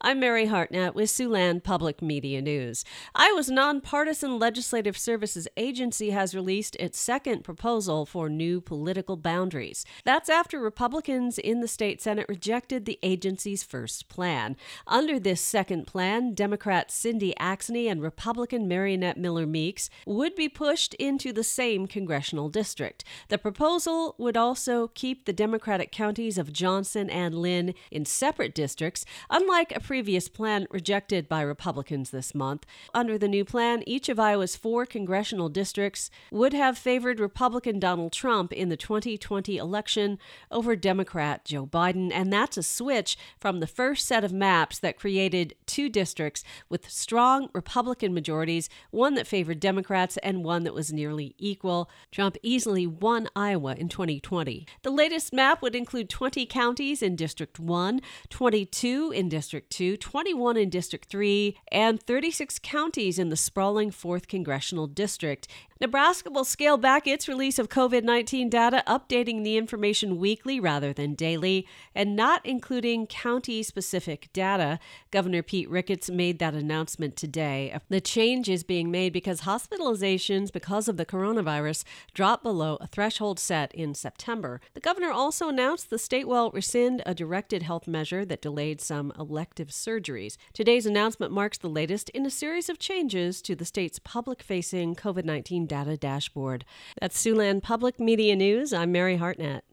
I'm Mary Hartnett with Siouxland Public Media News. Iowa's nonpartisan legislative services agency has released its second proposal for new political boundaries. That's after Republicans in the state Senate rejected the agency's first plan. Under this second plan, Democrat Cindy Axne and Republican Mariannette Miller Meeks would be pushed into the same congressional district. The proposal would also keep the Democratic counties of Johnson and Linn in separate districts, unlike a previous plan rejected by Republicans this month. Under the new plan, each of Iowa's four congressional districts would have favored Republican Donald Trump in the 2020 election over Democrat Joe Biden, and that's a switch from the first set of maps that created two districts with strong Republican majorities, one that favored Democrats and one that was nearly equal. Trump easily won Iowa in 2020. The latest map would include 20 counties in District 1, 22 in District 2, 21 in District 3, and 36 counties in the sprawling 4th Congressional District. Nebraska will scale back its release of COVID 19 data, updating the information weekly rather than daily, and not including county specific data. Governor Pete Ricketts made that announcement today. The change is being made because hospitalizations because of the coronavirus dropped below a threshold set in September. The governor also announced the state will rescind a directed health measure that delayed some elective surgeries. Today's announcement marks the latest in a series of changes to the state's public facing COVID 19 data dashboard. That's Siouxland Public Media News. I'm Mary Hartnett.